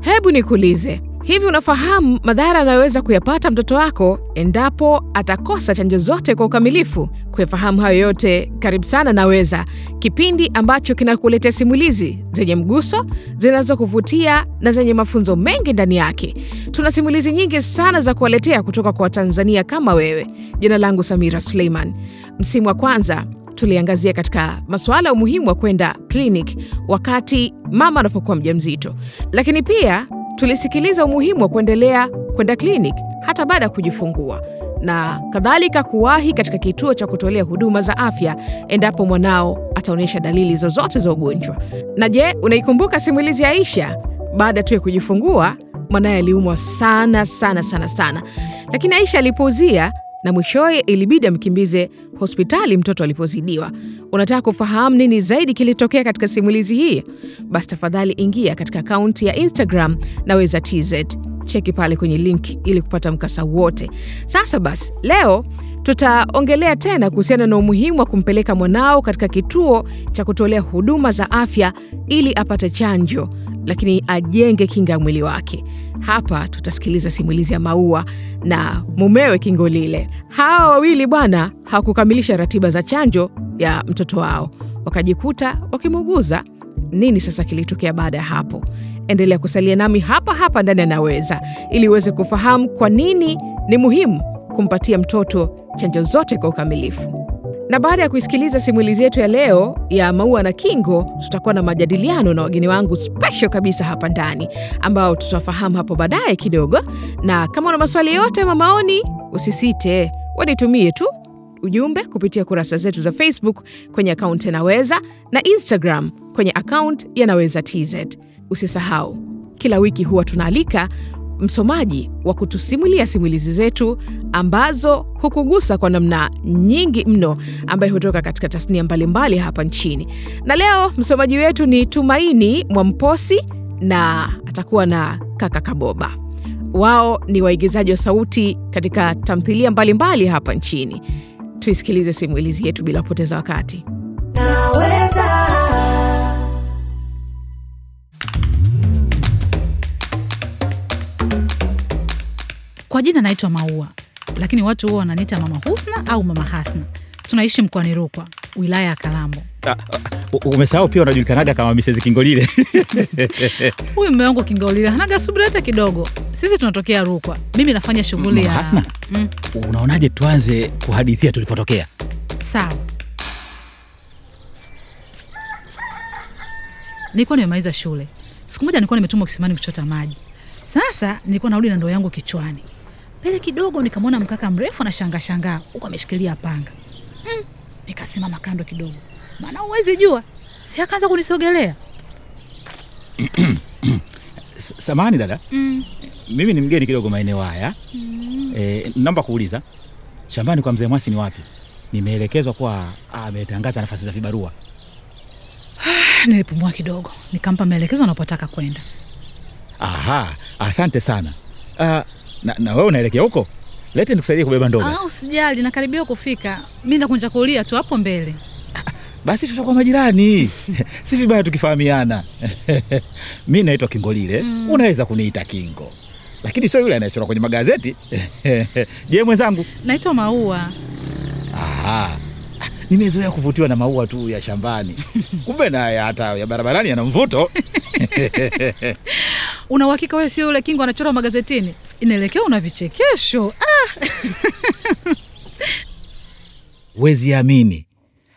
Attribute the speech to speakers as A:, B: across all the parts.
A: Hebu nikuulize, hivi unafahamu madhara anayoweza kuyapata mtoto wako endapo atakosa chanjo zote kwa ukamilifu? Kuyafahamu hayo yote, karibu sana Naweza, kipindi ambacho kinakuletea simulizi zenye mguso, zinazokuvutia na zenye mafunzo mengi ndani yake. Tuna simulizi nyingi sana za kuwaletea kutoka kwa Watanzania kama wewe. Jina langu Samira Suleiman. Msimu wa kwanza tuliangazia katika masuala ya umuhimu wa kwenda clinic wakati mama anapokuwa mjamzito, lakini pia tulisikiliza umuhimu wa kuendelea kwenda klinik hata baada ya kujifungua na kadhalika, kuwahi katika kituo cha kutolea huduma za afya endapo mwanao ataonyesha dalili zozote za ugonjwa. Na je, unaikumbuka simulizi ya Aisha? Baada tu ya kujifungua mwanaye aliumwa sana sana sana sana, lakini Aisha alipouzia na mwishowe ilibidi amkimbize hospitali mtoto alipozidiwa. Unataka kufahamu nini zaidi kilitokea katika simulizi hii? Basi tafadhali ingia katika akaunti ya Instagram Naweza TZ, cheki pale kwenye link ili kupata mkasa wote. Sasa basi, leo tutaongelea tena kuhusiana na umuhimu wa kumpeleka mwanao katika kituo cha kutolea huduma za afya ili apate chanjo lakini ajenge kinga ya mwili wake. Hapa tutasikiliza simulizi ya Maua na mumewe Kingolile. Hawa wawili bwana hawakukamilisha ratiba za chanjo ya mtoto wao, wakajikuta wakimuuguza. Nini sasa kilitokea baada ya hapo? Endelea kusalia nami hapa hapa ndani ya Naweza ili uweze kufahamu kwa nini ni muhimu kumpatia mtoto chanjo zote kwa ukamilifu. Na baada ya kuisikiliza simulizi yetu ya leo ya Maua na Kingo, tutakuwa na majadiliano na wageni wangu spesho kabisa hapa ndani, ambao tutafahamu hapo baadaye kidogo. Na kama una maswali yote ama maoni, usisite wanitumie tu ujumbe kupitia kurasa zetu za Facebook kwenye akaunti Yanaweza na Instagram kwenye akaunti Yanaweza TZ. Usisahau, kila wiki huwa tunaalika msomaji wa kutusimulia simulizi zetu ambazo hukugusa kwa namna nyingi mno, ambaye hutoka katika tasnia mbalimbali hapa nchini. Na leo msomaji wetu ni Tumaini Mwamposi na atakuwa na kaka Kaboba. Wao ni waigizaji wa sauti katika tamthilia mbalimbali hapa nchini. Tuisikilize simulizi yetu bila kupoteza wakati.
B: Naweza.
C: Kwa jina naitwa Maua, lakini watu huwa wananiita Mama Husna au Mama Hasna. Tunaishi mkoani Rukwa, wilaya ya Kalambo.
D: Ah, ah, umesahau pia unajulikanaga kama Mrs. Kingolile.
C: Huyu mume wangu Kingolile hanaga subira hata kidogo. Sisi tunatokea Rukwa, mimi nafanya shughuli ya
D: Hasna,
C: mm,
D: unaonaje tuanze kuhadithia tulipotokea?
C: sawa. Nilikuwa nimemaliza shule. Siku moja nilikuwa nimetumwa kisimani kuchota maji. Sasa nilikuwa narudi na ndoo yangu kichwani. Mbele kidogo nikamwona mkaka mrefu na shanga shangaa huku ameshikilia panga. Mm, nikasimama kando kidogo, maana huwezi jua, si akaanza kunisogelea.
D: Samani dada,
C: Mm,
D: mimi ni mgeni kidogo maeneo haya. E, naomba kuuliza shambani kwa mzee Mwasi ni wapi? Nimeelekezwa kuwa ametangaza nafasi za vibarua.
C: nilipumua kidogo, nikampa maelekezo anapotaka kwenda.
D: Aha, asante sana. Ah, na, na wewe unaelekea huko? Lete nikusaidie kubeba ndoo
C: Ah, usijali, nakaribia kufika. Mi nakunja kulia tu hapo mbele.
D: Basi tutakuwa majirani, si vibaya tukifahamiana. mi naitwa Kingolile, unaweza kuniita Kingo, lakini sio yule anayechora kwenye magazeti. Je, mwenzangu?
C: Naitwa Maua.
D: Aha. Ah, Nimezoea kuvutiwa na maua tu ya shambani, kumbe na hata ya barabarani yana mvuto.
C: Una uhakika wewe sio yule kingo anachora magazetini? Inaelekea una vichekesho. Ah,
D: Wezi amini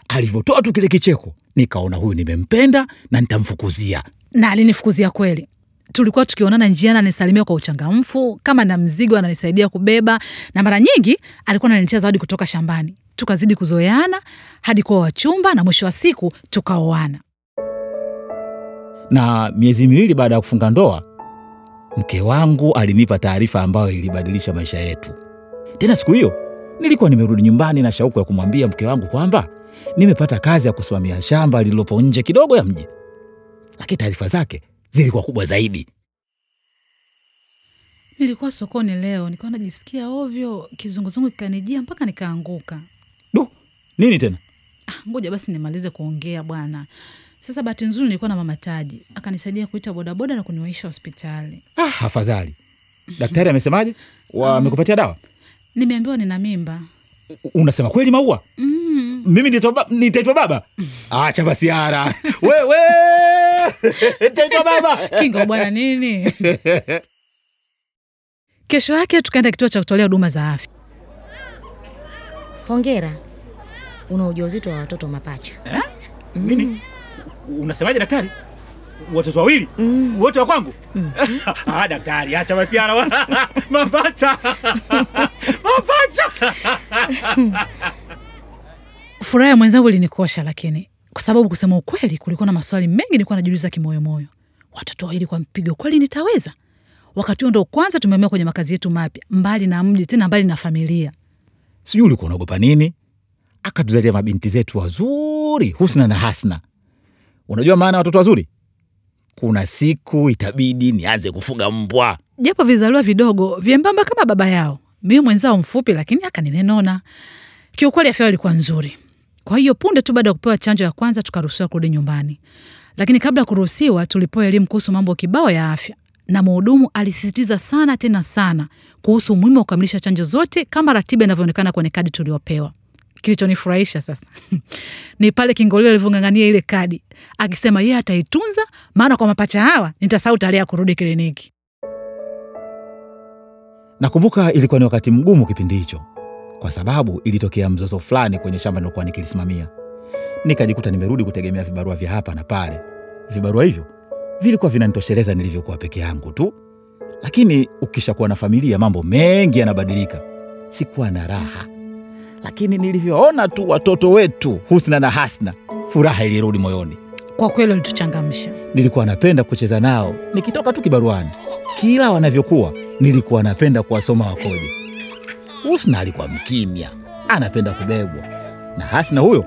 D: alivyotoa tu kile kicheko, nikaona huyu nimempenda na nitamfukuzia.
C: na alinifukuzia kweli. Tulikuwa tukionana njiani, anisalimia kwa uchangamfu, kama na mzigo ananisaidia kubeba, na mara nyingi alikuwa ananiletea zawadi kutoka shambani. Tukazidi kuzoeana hadi kuwa wachumba, na mwisho wa siku tukaoana.
D: Na miezi miwili baada ya kufunga ndoa, mke wangu alinipa taarifa ambayo ilibadilisha maisha yetu. Tena siku hiyo nilikuwa nimerudi nyumbani na shauku ya kumwambia mke wangu kwamba nimepata kazi ya kusimamia shamba lililopo nje kidogo ya mji, lakini taarifa zake zilikuwa kubwa zaidi.
C: Nilikuwa sokoni leo, nikawa najisikia ovyo, kizunguzungu kikanijia mpaka nikaanguka.
D: Du, nini tena?
C: Ah, Ngoja basi nimalize kuongea bwana. Sasa bahati nzuri nilikuwa na mama Taji, akanisaidia kuita bodaboda na kuniwaisha hospitali.
D: Ah, afadhali. Daktari amesemaje? Wamekupatia dawa?
C: Nimeambiwa nina mimba.
D: Unasema kweli Maua?
C: Mm.
D: Mimi nitaitwa baba? Acha basi ara Wewe! Nitaitwa baba.
C: Kingo bwana nini? Kesho yake tukaenda kituo cha kutolea huduma za afya.
B: Hongera, una ujauzito wa watoto mapacha.
D: Nini? Unasemaje daktari? Watoto wawili? Wote wa kwangu? Ah, daktari, acha basi hara. Mapacha. Mapacha.
C: Furaha ya mwenzangu ilinikosha, lakini kwa sababu kusema ukweli, kulikuwa na maswali mengi nilikuwa najiuliza kimoyomoyo. Watoto wawili kwa mpigo, kweli nitaweza? Wakati huo ndo kwanza tumehamia kwenye makazi yetu mapya, mbali na mji, tena mbali na familia.
D: Sijui ulikuwa unaogopa nini? Akatuzalia mabinti zetu wazuri, Husna na Hasna. Unajua maana watoto wazuri? Kuna siku itabidi nianze kufuga mbwa.
C: japo vizaliwa vidogo vyembamba kama baba yao. Mimi mwenzao mfupi, lakini akaninenona. Kiukweli afya ilikuwa nzuri. Kwa hiyo punde tu baada ya kupewa chanjo ya kwanza tukaruhusiwa kurudi nyumbani, lakini kabla ya kuruhusiwa tulipewa elimu kuhusu mambo kibao ya afya, na mhudumu alisisitiza sana tena sana kuhusu umuhimu wa kukamilisha chanjo zote kama ratiba inavyoonekana kwenye kadi tuliopewa. Kilichonifurahisha sasa ni pale Kingolile alivyong'ang'ania ile kadi akisema yeye ataitunza, maana kwa mapacha hawa nitasahau tarehe ya kurudi kliniki.
D: Nakumbuka ilikuwa ni wakati mgumu kipindi hicho, kwa sababu ilitokea mzozo fulani kwenye shamba nilokuwa nikilisimamia. Nikajikuta nimerudi kutegemea vibarua vya hapa na pale. Vibarua hivyo vilikuwa vinanitosheleza nilivyokuwa peke yangu tu, lakini ukishakuwa na familia mambo mengi yanabadilika. Sikuwa na raha, lakini nilivyoona tu watoto wetu Husna na Hasna, furaha ilirudi moyoni.
C: Kwa kweli walituchangamsha.
D: Nilikuwa napenda kucheza nao nikitoka tu kibaruani. Kila wanavyokuwa nilikuwa napenda kuwasoma wakoje. Husna alikuwa mkimya, anapenda kubebwa, na Hasna huyo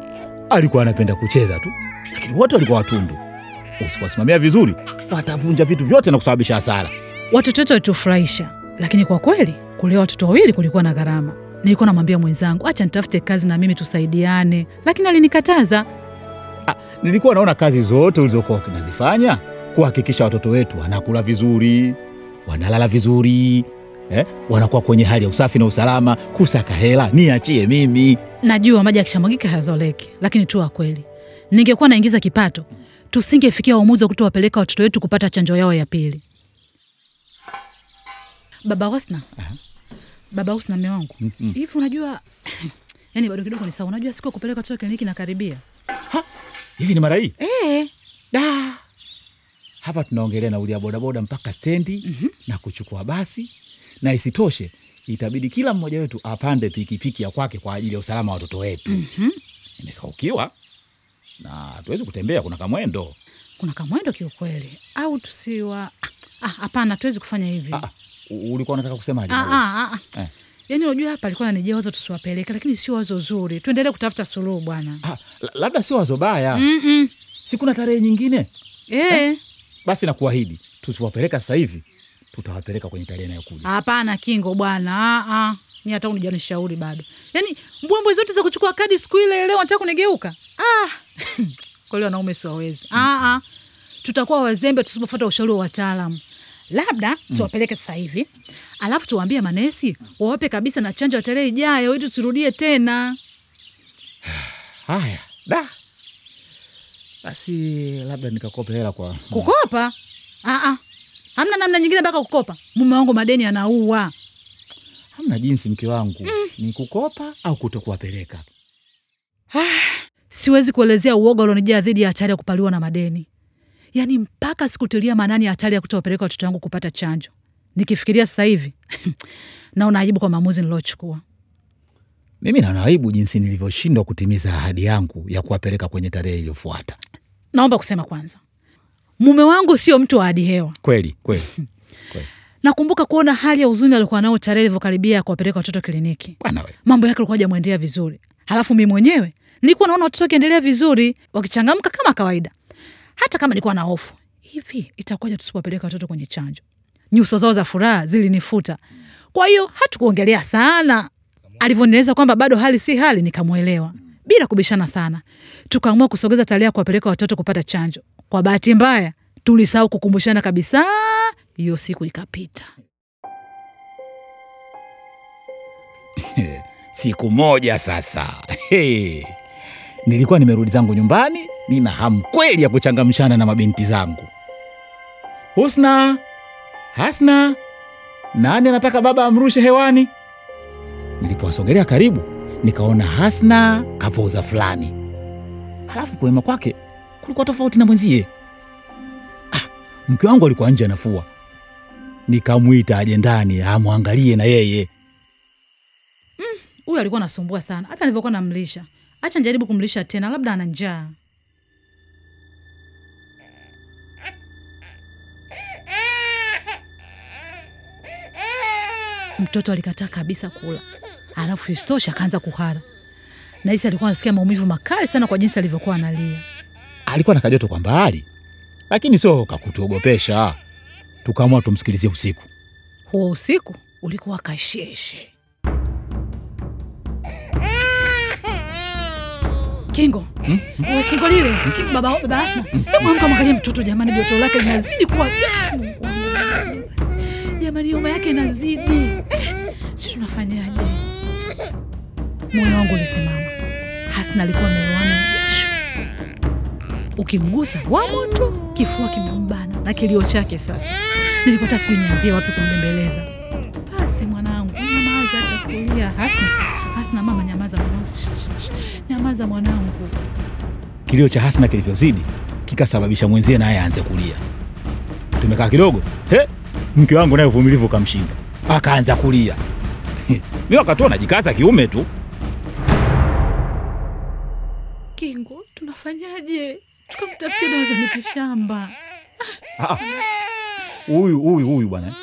D: alikuwa anapenda kucheza tu, lakini wote walikuwa watundu. Usipowasimamia vizuri, watavunja vitu vyote na kusababisha hasara.
C: Watoto wetu walitufurahisha, lakini kwa kweli kulea watoto wawili kulikuwa na gharama. Nilikuwa namwambia mwenzangu, acha nitafute kazi na mimi tusaidiane, lakini alinikataza.
D: Nilikuwa naona kazi zote ulizokuwa unazifanya kuhakikisha watoto wetu wanakula vizuri, wanalala vizuri, eh, wanakuwa kwenye hali ya usafi na usalama. Kusaka hela niachie mimi.
C: Najua maji akishamwagika hayazoleki, lakini tu wa kweli, ningekuwa naingiza kipato, tusingefikia uamuzi wa kutowapeleka watoto wetu kupata chanjo yao ya pili. Baba Husna, baba Usna na mume wangu, hivi unajua yani bado kidogo ni sawa. Unajua siku ya kupeleka watoto kliniki nakaribia.
D: Hivi ni mara hii?
C: Eh,
D: da. Hapa tunaongelea nauli ya bodaboda mpaka stendi na kuchukua basi, na isitoshe itabidi kila mmoja wetu apande pikipiki ya kwake kwa ajili ya usalama wa watoto wetu. Imekaukiwa na hatuwezi kutembea, kuna kamwendo.
C: kuna kamwendo kiukweli, au tusiwa Ah, hapana, tuwezi kufanya hivi.
D: Ah, u- ulikuwa unataka kusemaje?
C: Ah, ah, ah.
D: Eh.
C: Yaani unajua hapa alikuwa ananijia wazo tusiwapeleke, lakini sio wazo zuri. Tuendelee kutafuta suluhu bwana.
D: Ah, labda sio wazo baya,
C: Mm-mm.
D: si kuna tarehe nyingine?
C: Eh,
D: Basi nakuahidi tusiwapeleka sasa hivi, tutawapeleka kwenye tarehe inayokuja.
C: hapana Kingo bwana. Ah, ah. Ni hata unijanishauri bado. Yaani mbwembwe zote za kuchukua kadi siku ile leo nataka kunigeuka. Ah. Kwa hiyo wanaume siwawezi. Ah, ah. Tutakuwa wazembe tusipofuata ushauri wa wataalamu. Labda tuwapeleke sasa hivi. Alafu tuwaambie manesi wawape kabisa na chanjo ya tarehe ijayo ili turudie tena.
D: Haya, da basi labda nikakope hela kwa
C: Kukopa? Ah. Hamna namna nyingine mpaka kukopa. Mume wangu madeni anaua.
D: hamna jinsi, mke wangu ni kukopa au kutokuwapeleka.
C: Siwezi kuelezea uoga ulionijaa dhidi ya hatari ya kupaliwa na madeni, yaani mpaka sikutilia maanani ya hatari ya kutowapeleka watoto wangu kupata chanjo. Nikifikiria sasa hivi naona aibu kwa maamuzi niliochukua.
D: Mimi naona aibu jinsi nilivyoshindwa kutimiza ahadi yangu ya kuwapeleka kwenye tarehe iliyofuata.
C: Naomba kusema kwanza, mume wangu sio mtu wa ahadi hewa.
D: Kweli kweli kweli,
C: Nakumbuka kuona hali ya huzuni alikuwa nao tarehe ilivyokaribia ya kuwapeleka watoto kliniki. Mambo yake alikuwa hajamwendea vizuri, halafu mi mwenyewe nilikuwa naona watoto wakiendelea vizuri, wakichangamka kama kawaida. Hata kama nilikuwa na hofu hivi, itakuwaje tusipowapeleka watoto kwenye chanjo? nyuso zao za furaha zilinifuta. Kwa hiyo hatukuongelea sana. Alivyonieleza kwamba bado hali si hali, nikamwelewa bila kubishana sana. Tukaamua kusogeza tarehe ya kuwapeleka watoto kupata chanjo. Kwa bahati mbaya, tulisahau kukumbushana kabisa. Hiyo siku ikapita.
D: Siku moja sasa, hey, nilikuwa nimerudi zangu nyumbani, nina hamu kweli ya kuchangamshana na mabinti zangu. Husna, Hasna, nani anataka baba amrushe hewani? Nilipowasogelea karibu, nikaona Hasna kapoza fulani, halafu kuema kwake kulikuwa tofauti na mwenzie. Ah, mke wangu alikuwa nje anafua, nikamwita aje ndani amwangalie na yeye.
C: Huyu alikuwa anasumbua sana, hata nilivyokuwa namlisha. Acha nijaribu kumlisha tena, labda ana njaa. Mtoto alikataa kabisa kula, alafu istosha akaanza kuhara. Nahisi alikuwa anasikia maumivu makali sana kwa jinsi alivyokuwa analia.
D: alikuwa na kajoto kwa mbali, lakini sio kakutuogopesha. Tukaamua tumsikilizie usiku.
C: Huo usiku ulikuwa kasheshe. Kingo, hmm? Kingo lile baba baba Asma, hebu amka mwangalie mtoto jamani, joto lake linazidi kuwa wangu. Jamani, homa yake inazidi si tunafanyaje? Moyo wangu ulisimama. Hasna alikuwa amelowana na jasho, ukimgusa wa moto, kifua kimembana na kilio chake sasa. Nilikuwa hata nianzie wapi kumbembeleza. Basi mwanangu, nyamaza, acha kulia. Hasna, Hasna, mama, nyamaza mwanangu, nyamaza mwanangu.
D: Kilio cha Hasna kilivyozidi kikasababisha mwenzie naye aanze kulia. Tumekaa kidogo, he, mke wangu naye uvumilivu kamshinda, akaanza kulia. Mi wakati najikaza kiume tu.
C: Kingo, tunafanyaje? Tukamtafutia dawa za miti
D: shamba. Huyu huyu huyu bwana,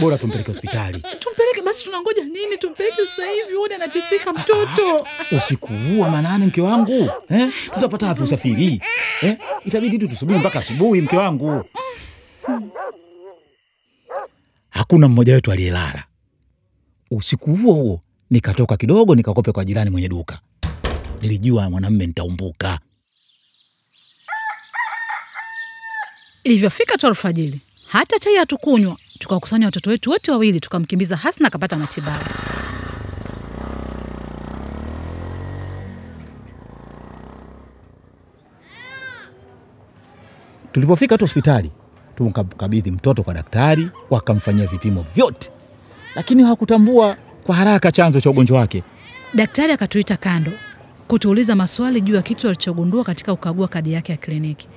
D: bora tumpeleke hospitali.
C: Tumpeleke basi, tunangoja nini? Tumpeleke sasa hivi, uone anatisika mtoto.
D: Usiku huu manane, mke wangu eh? Tutapata wapi usafiri eh? Itabidi tu tusubiri mpaka asubuhi, mke wangu. Hakuna mmoja wetu aliyelala usiku huo huo. Nikatoka kidogo nikakope kwa jirani mwenye duka. Nilijua mwanamme nitaumbuka.
C: Ilivyofika tu alfajiri, hata chai hatukunywa, tukawakusanya watoto wetu wote wawili, tukamkimbiza Hasna akapata matibabu.
D: Tulipofika tu hospitali, tumkabidhi mtoto kwa daktari, wakamfanyia vipimo vyote, lakini hawakutambua kwa haraka chanzo cha ugonjwa wake.
C: Daktari akatuita kando kutuuliza maswali juu ya kitu alichogundua katika ukagua kadi yake ya kliniki.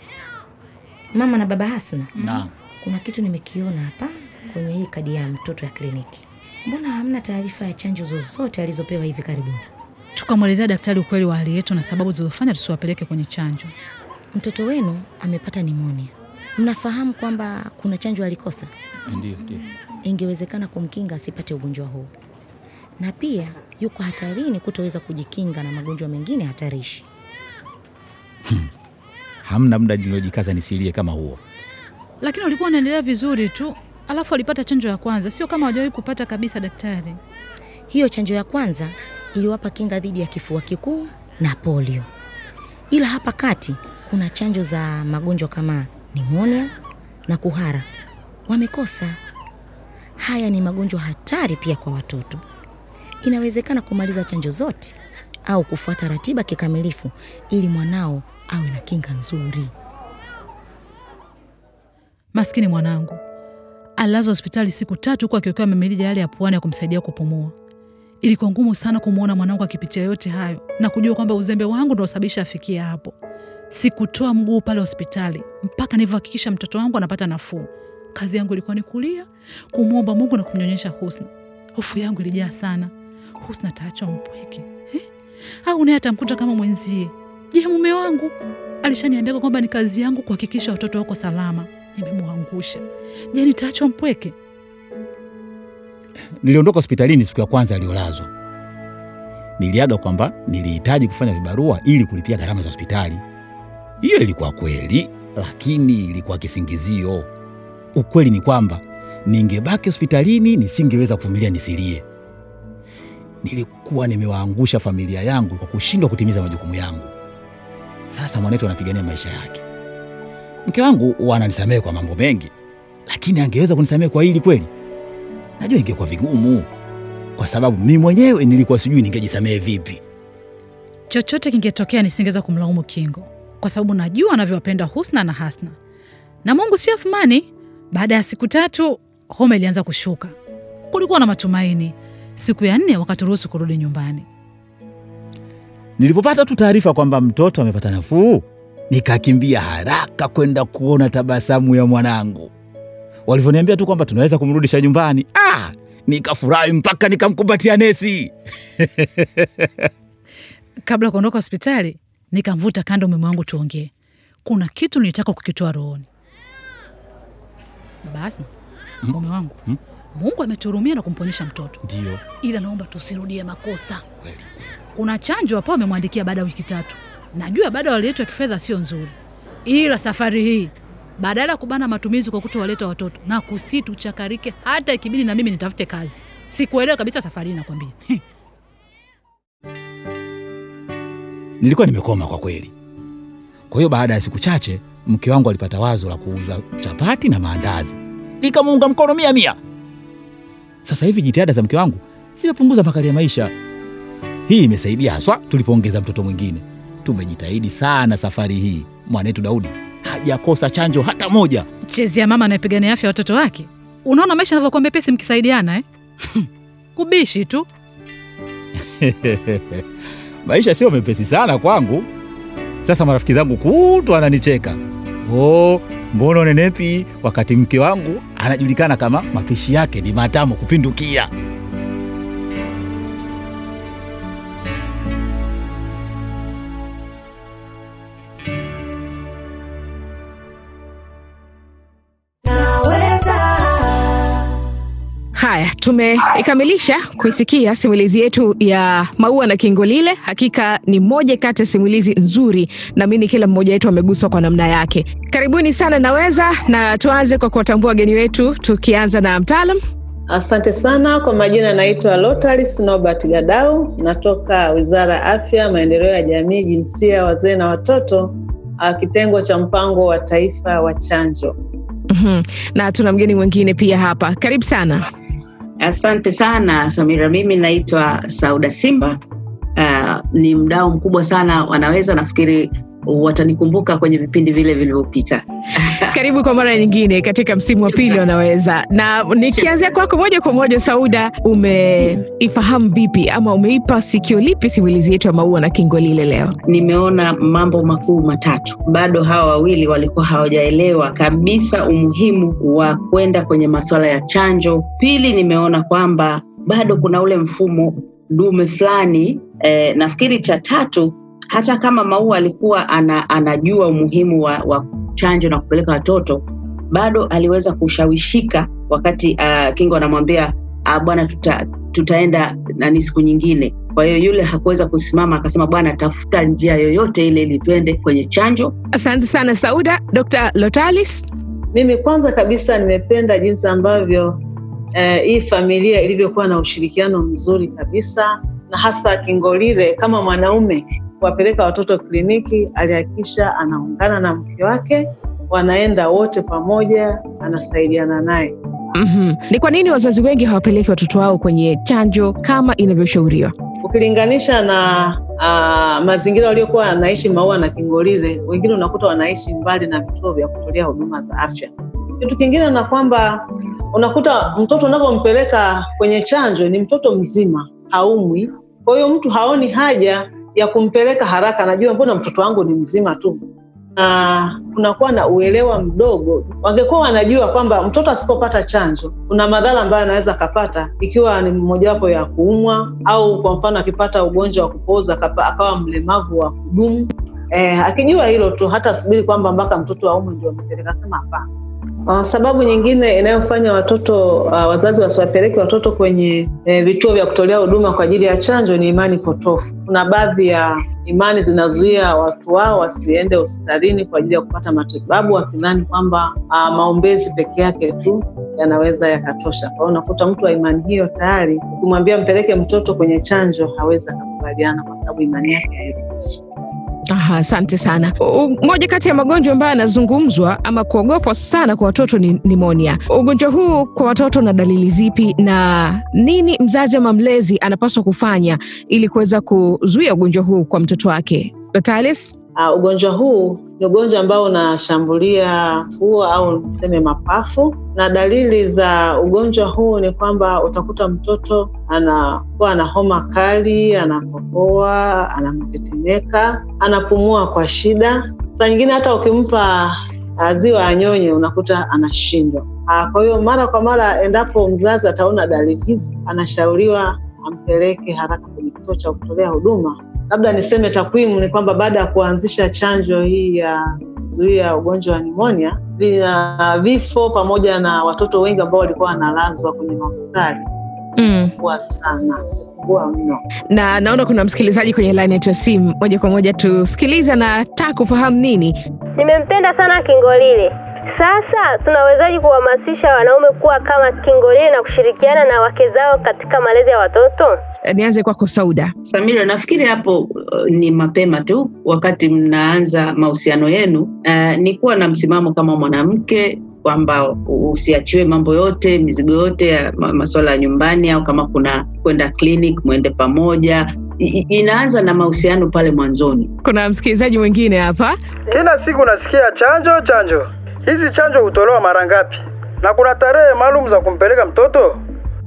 B: Mama na baba Hasna,
D: Naam.
B: kuna kitu nimekiona hapa kwenye hii kadi ya mtoto ya kliniki. Mbona hamna taarifa ya chanjo zozote alizopewa hivi karibuni?
C: Tukamwelezea daktari ukweli wa hali yetu na sababu zilizofanya tusiwapeleke kwenye chanjo.
B: Mtoto wenu amepata nimonia. Mnafahamu kwamba kuna chanjo alikosa?
D: Ndio, ndio.
B: Ingewezekana kumkinga asipate ugonjwa huu, na pia yuko hatarini kutoweza kujikinga na magonjwa mengine hatarishi.
D: Hamna muda niliojikaza nisilie kama huo.
C: Lakini ulikuwa unaendelea vizuri tu, alafu alipata chanjo ya kwanza, sio kama hawajawahi kupata kabisa. Daktari,
B: Hiyo chanjo ya kwanza iliwapa kinga dhidi ya kifua kikuu na polio, ila hapa kati kuna chanjo za magonjwa kama nimonia na kuhara wamekosa. Haya ni magonjwa hatari pia kwa watoto. Inawezekana kumaliza chanjo zote au kufuata ratiba kikamilifu ili mwanao awe na kinga nzuri.
C: maskini mwanangu alilazwa hospitali siku tatu huku akiwekewa memilija yale ya puani ya kumsaidia kupumua. Ilikuwa ngumu sana kumwona mwanangu akipitia yote hayo na kujua kwamba uzembe wangu ndo usababisha afikia hapo. Sikutoa mguu pale hospitali mpaka nilivyohakikisha mtoto wangu anapata nafuu. Kazi yangu ilikuwa ni kulia, kumwomba Mungu na kumnyonyesha Husna. Hofu yangu ilijaa sana. Husna ataachwa mpweke eh? au naye atamkuta kama mwenzie? Je, mume wangu alishaniambia kwamba ni kazi yangu kuhakikisha watoto wako salama. Nimemwangusha. Je, nitaachwa mpweke?
D: Niliondoka hospitalini siku ya kwanza aliyolazwa. Niliaga kwamba nilihitaji kufanya vibarua ili kulipia gharama za hospitali. Hiyo ilikuwa kweli, lakini ilikuwa kisingizio. Ukweli ni kwamba ningebaki hospitalini, nisingeweza kuvumilia nisilie. Nilikuwa nimewaangusha familia yangu kwa kushindwa kutimiza majukumu yangu. Sasa mwanetu anapigania maisha yake. Mke wangu huwa ananisamehe kwa mambo mengi, lakini angeweza kunisamehe kwa hili kweli? Najua ingekuwa vigumu, kwa sababu mimi mwenyewe nilikuwa sijui ningejisamehe vipi.
C: Chochote kingetokea nisingeweza kumlaumu Kingo kwa sababu najua anavyowapenda Husna na Hasna, na Mungu si Athumani. Baada ya siku tatu homa ilianza kushuka, kulikuwa na matumaini. Siku ya nne wakaturuhusu kurudi nyumbani.
D: Nilipopata tu taarifa kwamba mtoto amepata nafuu, nikakimbia haraka kwenda kuona tabasamu ya mwanangu. Walivyoniambia tu kwamba tunaweza kumrudisha nyumbani, ah, nikafurahi mpaka nikamkumbatia nesi.
C: Kabla kuondoka hospitali, nikamvuta kando mume wangu tuongee. Kuna kitu nilitaka kukitoa rohoni. Baba Asna, mume wangu, Mungu ametuhurumia na kumponyesha mtoto,
D: Ndio
C: ila naomba tusirudie makosa.
D: kweli.
C: Kuna chanjo hapa amemwandikia baada ya wiki tatu. Najua baada hali yetu ya kifedha sio nzuri, ila safari hii badala ya kubana matumizi kwa kutowaleta watoto na kusi tuchakarike hata ikibidi na mimi nitafute kazi. Sikuelewa kabisa safari hii, nakwambia.
D: Nilikuwa nimekoma kwa kweli. Kwa hiyo baada ya siku chache, mke wangu alipata wazo la kuuza chapati na maandazi, nikamuunga mkono mia mia. Sasa hivi jitihada za mke wangu zimepunguza makali ya maisha. Hii imesaidia haswa tulipoongeza mtoto mwingine. Tumejitahidi sana safari hii. Mwanetu Daudi hajakosa chanjo hata moja.
C: Chezea mama anayepigania afya ya watoto wake. Unaona maisha yanavyokuwa mepesi mkisaidiana eh? Kubishi tu.
D: Maisha sio mepesi sana kwangu. Sasa marafiki zangu kutwa ananicheka, oh, mbona unenepi, wakati mke wangu anajulikana kama mapishi yake ni matamu kupindukia.
A: Tumeikamilisha kuisikia simulizi yetu ya Maua na Kingolile. Hakika ni moja kati ya simulizi nzuri, naamini kila mmoja wetu ameguswa kwa namna yake. Karibuni sana Naweza, na tuanze kwa kuwatambua wageni wetu, tukianza na mtaalam.
E: Asante sana kwa majina, naitwa Lotaris Nobert Gadau, natoka Wizara ya Afya, Maendeleo ya Jamii, Jinsia, Wazee na Watoto, ah, kitengo cha mpango wa taifa wa chanjo.
A: Mhm. na tuna mgeni mwingine pia hapa, karibu sana.
F: Asante sana Samira, mimi naitwa Sauda Simba. Uh, ni mdau mkubwa sana wanaweza, nafikiri watanikumbuka kwenye vipindi vile vilivyopita.
A: Karibu kwa mara nyingine katika msimu wa pili wanaweza. Na nikianzia kwako moja kwa moja, Sauda, umeifahamu vipi ama umeipa sikio lipi simulizi yetu ya Maua na Kingolile leo?
F: Nimeona mambo makuu matatu. Bado hawa wawili walikuwa hawajaelewa kabisa umuhimu wa kwenda kwenye masuala ya chanjo. Pili, nimeona kwamba bado kuna ule mfumo dume fulani. Eh, nafikiri cha tatu, hata kama Maua alikuwa ana, anajua umuhimu wa, wa chanjo na kupeleka watoto, bado aliweza kushawishika wakati uh, Kingo anamwambia uh, bwana tuta, tutaenda nani siku nyingine. Kwa hiyo yule hakuweza kusimama, akasema bwana, tafuta njia yoyote ile ili tuende kwenye chanjo.
A: Asante sana Sauda. Dr. Lotalis.
E: Mimi kwanza kabisa nimependa jinsi ambavyo eh, hii familia ilivyokuwa na ushirikiano mzuri kabisa, na hasa Kingolile kama mwanaume kuwapeleka watoto kliniki, alihakikisha anaungana na mke wake, wanaenda wote pamoja, anasaidiana naye.
A: Mhm. Ni kwa nini wazazi wengi hawapeleki watoto wao kwenye chanjo kama inavyoshauriwa?
E: Ukilinganisha na uh, mazingira waliokuwa wanaishi Maua na Kingolile, wengine unakuta wanaishi mbali na vituo vya kutolea huduma za afya. Kitu kingine na kwamba unakuta mtoto unavyompeleka kwenye chanjo ni mtoto mzima, haumwi. Kwa hiyo mtu haoni haja ya kumpeleka haraka, anajua mbona mtoto wangu ni mzima tu, na kunakuwa na uelewa mdogo. Wangekuwa wanajua kwamba mtoto asipopata chanjo kuna madhara ambayo anaweza akapata, ikiwa ni mojawapo ya kuumwa au kwa mfano akipata ugonjwa wa kupooza akawa mlemavu wa kudumu. Eh, akijua hilo tu hata asubiri kwamba mpaka mtoto aumwe ndio mpeleka, sema hapana. Uh, sababu nyingine inayofanya watoto uh, wazazi wasiwapeleke watoto kwenye eh, vituo vya kutolea huduma kwa ajili ya chanjo ni imani potofu. Kuna baadhi ya imani zinazuia watu wao wasiende hospitalini kwa ajili ya kupata matibabu, wakidhani kwamba uh, maombezi peke yake tu yanaweza yakatosha. Kwa hiyo unakuta mtu wa imani hiyo tayari, ukimwambia mpeleke mtoto kwenye chanjo hawezi akakubaliana, kwa sababu imani yake hairuhusu.
A: Aha, asante sana. Moja kati ya magonjwa ambayo yanazungumzwa ama kuogopwa sana kwa watoto ni nimonia. Ugonjwa huu kwa watoto na dalili zipi, na nini mzazi ama mlezi anapaswa kufanya ili kuweza kuzuia ugonjwa huu kwa mtoto wake? Alice?
E: Uh, ugonjwa huu ni ugonjwa ambao unashambulia fuo au tuseme mapafu, na dalili za ugonjwa huu ni kwamba utakuta mtoto anakuwa ana homa kali, anakohoa, anatetemeka, anapumua kwa shida. Saa nyingine hata ukimpa uh, ziwa anyonye unakuta anashindwa. Uh, kwa hiyo mara kwa mara, endapo mzazi ataona dalili hizi, anashauriwa ampeleke haraka kwenye kituo cha kutolea huduma labda niseme takwimu ni kwamba baada ya kuanzisha chanjo hii ya kuzuia ugonjwa wa nimonia, vina vifo pamoja na watoto wengi ambao walikuwa wanalazwa kwenye mahospitali
A: Mm.
E: kuwa sana mno.
A: Na naona kuna msikilizaji kwenye line yetu ya simu, moja kwa moja tusikilize, anataka kufahamu nini.
G: Nimempenda sana Kingolile. Sasa tunawezaje kuhamasisha wanaume kuwa kama Kingolile na kushirikiana na wake zao katika malezi ya watoto?
A: Eh, Nianze kwako Sauda.
F: Samira, nafikiri hapo uh, ni mapema tu wakati mnaanza mahusiano yenu, uh, ni kuwa na msimamo kama mwanamke kwamba usiachiwe mambo yote, mizigo yote ya ma- masuala ya nyumbani, au kama kuna kwenda clinic mwende pamoja. I- inaanza na mahusiano pale mwanzoni.
A: Kuna msikilizaji mwingine hapa.
H: Kila siku nasikia chanjo chanjo. Hizi chanjo hutolewa mara ngapi? Na kuna tarehe maalum za kumpeleka mtoto?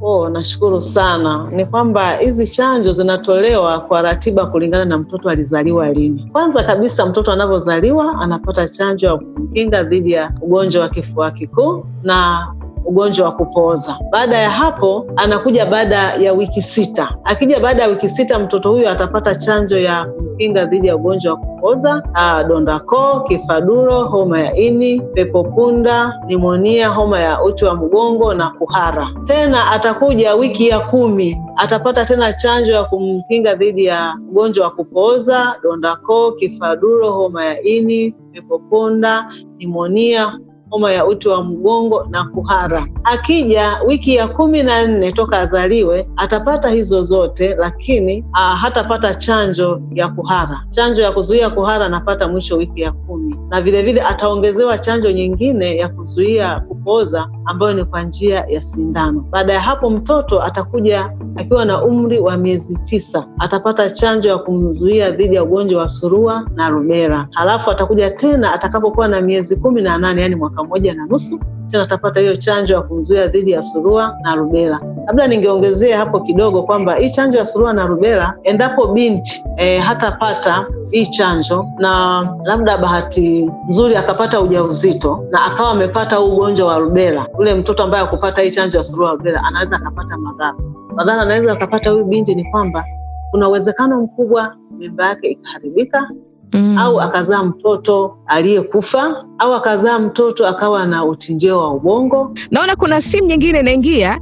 E: Oh, nashukuru sana. Ni kwamba hizi chanjo zinatolewa kwa ratiba kulingana na mtoto alizaliwa lini. Kwanza kabisa, mtoto anavyozaliwa anapata chanjo ya kumkinga dhidi ya ugonjwa wa kifua kikuu na ugonjwa wa kupooza. Baada ya hapo, anakuja baada ya wiki sita. Akija baada ya wiki sita, mtoto huyo atapata chanjo ya kumkinga dhidi ya ugonjwa wa kupooza, ah, donda koo, kifaduro, homa ya ini, pepo punda, nimonia, homa ya uti wa mgongo na kuhara. Tena atakuja wiki ya kumi atapata tena chanjo ya kumkinga dhidi ya ugonjwa wa kupooza, donda koo, kifaduro, homa ya ini, pepo punda, nimonia homa ya uti wa mgongo na kuhara. Akija wiki ya kumi na nne toka azaliwe atapata hizo zote, lakini ah, hatapata chanjo ya kuhara. Chanjo ya kuzuia kuhara anapata mwisho wiki ya kumi, na vilevile ataongezewa chanjo nyingine ya kuzuia kupooza ambayo ni kwa njia ya sindano. Baada ya hapo, mtoto atakuja akiwa na umri wa miezi tisa atapata chanjo ya kumzuia dhidi ya ugonjwa wa surua na rubela. Halafu atakuja tena atakapokuwa na miezi kumi na nane yani mwaka mmoja na nusu tena atapata hiyo chanjo ya kumzuia dhidi ya surua na rubela. Labda ningeongezea hapo kidogo kwamba hii chanjo ya surua na rubela, endapo binti e, hatapata hii chanjo na labda bahati nzuri akapata ujauzito na akawa amepata huu ugonjwa wa rubela, ule mtoto ambaye akupata hii chanjo ya surua na rubela anaweza akapata madhara. Madhara anaweza akapata huyu binti ni kwamba kuna uwezekano mkubwa mimba yake ikaharibika
A: Mm.
E: au akazaa mtoto aliyekufa au akazaa mtoto akawa na utinjio wa ubongo.
A: Naona kuna simu nyingine inaingia.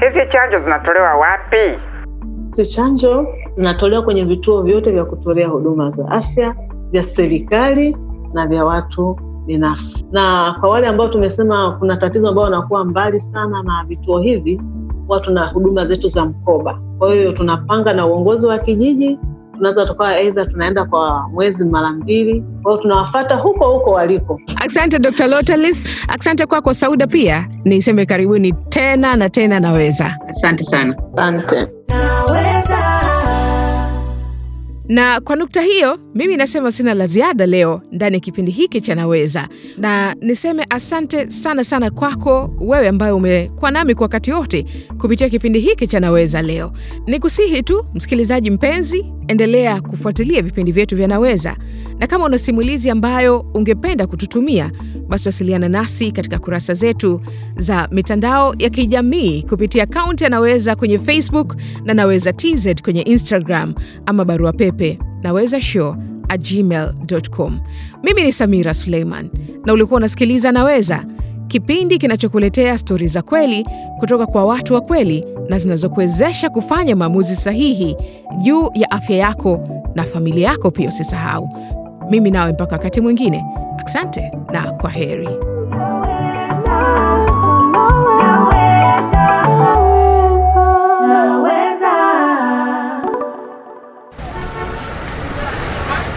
I: Hizi chanjo zinatolewa wapi?
E: Hizi chanjo zinatolewa kwenye vituo vyote vya kutolea huduma za afya vya serikali na vya watu binafsi. Na kwa wale ambao tumesema kuna tatizo ambao wanakuwa mbali sana na vituo hivi, huwa tuna huduma zetu za mkoba. Kwa hiyo tunapanga na uongozi wa kijiji, tunaweza tukawa aidha tunaenda kwa mwezi mara mbili, kwa hiyo tunawafata huko huko waliko.
A: Asante Dr. Lotalis, asante kwako Sauda. Pia niseme karibuni tena na tena, naweza
F: Asante sana.
E: Asante.
A: Na kwa nukta hiyo, mimi nasema sina la ziada leo ndani ya kipindi hiki cha Naweza, na niseme asante sana sana kwako wewe ambaye umekuwa nami kwa wakati wote kupitia kipindi hiki cha Naweza leo. Nikusihi tu msikilizaji mpenzi, endelea kufuatilia vipindi vyetu vya Naweza, na kama una simulizi ambayo ungependa kututumia, basi wasiliana nasi katika kurasa zetu za mitandao ya kijamii kupitia akaunti Anaweza kwenye Facebook na Naweza TZ kwenye Instagram ama barua pepe naweza show at gmail.com. Mimi ni Samira Suleiman na ulikuwa unasikiliza Naweza, kipindi kinachokuletea stori za kweli kutoka kwa watu wa kweli na zinazokuwezesha kufanya maamuzi sahihi juu ya afya yako na familia yako pia usisahau. Mimi nawe mpaka wakati mwingine, asante na kwa heri.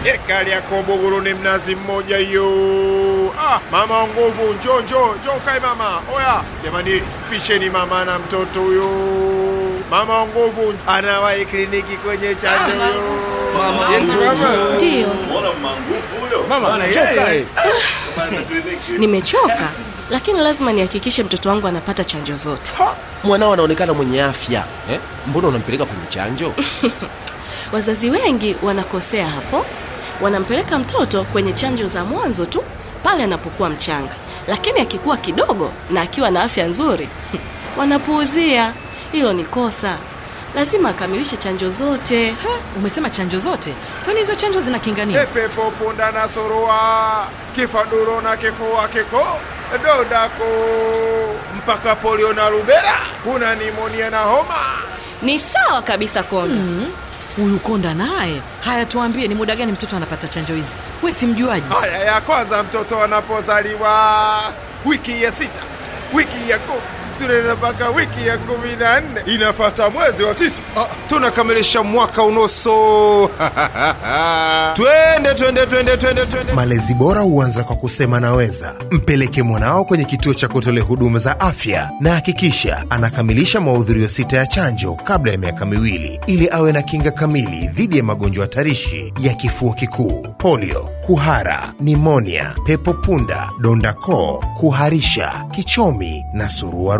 J: Ekali yako Kombogoro ni mnazi mmoja hiyo. Ah, mama wa nguvu, njo njo njo, kae mama. Oya jamani, pisheni mama na mtoto huyo. Mama wa nguvu anawahi kliniki kwenye chanjo huyo.
K: Ndio,
J: Mama,
K: nimechoka, lakini lazima nihakikishe mtoto wangu anapata chanjo zote.
L: Mwanao anaonekana mwenye afya eh? Mbona unampeleka kwenye chanjo?
K: Wazazi wengi wanakosea hapo, wanampeleka mtoto kwenye chanjo za mwanzo tu pale anapokuwa mchanga, lakini akikuwa kidogo na akiwa na afya nzuri wanapuuzia. Hilo ni kosa, lazima akamilishe chanjo zote.
M: Umesema chanjo zote? Kwani hizo chanjo zina kinga nini?
J: Pepo punda na surua, kifaduro na kifua kikuu, dodako mpaka polio na rubela, kuna nimonia na homa.
K: Ni sawa kabisa Konda.
M: Huyu Konda naye. Haya, tuambie ni muda gani mtoto anapata chanjo hizi? We simjuaji.
J: Haya, ya kwanza mtoto anapozaliwa, wiki ya sita, wiki ya kumi tunaenda mpaka wiki ya kumi na nne. Inafata mwezi wa tisa. Ah, tunakamilisha mwaka unoso. Twende twende twende twende twende.
N: Malezi bora huanza kwa kusema naweza. Mpeleke mwanao kwenye kituo cha kutolea huduma za afya na hakikisha anakamilisha mahudhurio sita ya chanjo kabla ya miaka miwili ili awe na kinga kamili dhidi ya magonjwa hatarishi ya kifua kikuu, polio, kuhara, nimonia, pepo punda, donda koo, kuharisha, kichomi na surua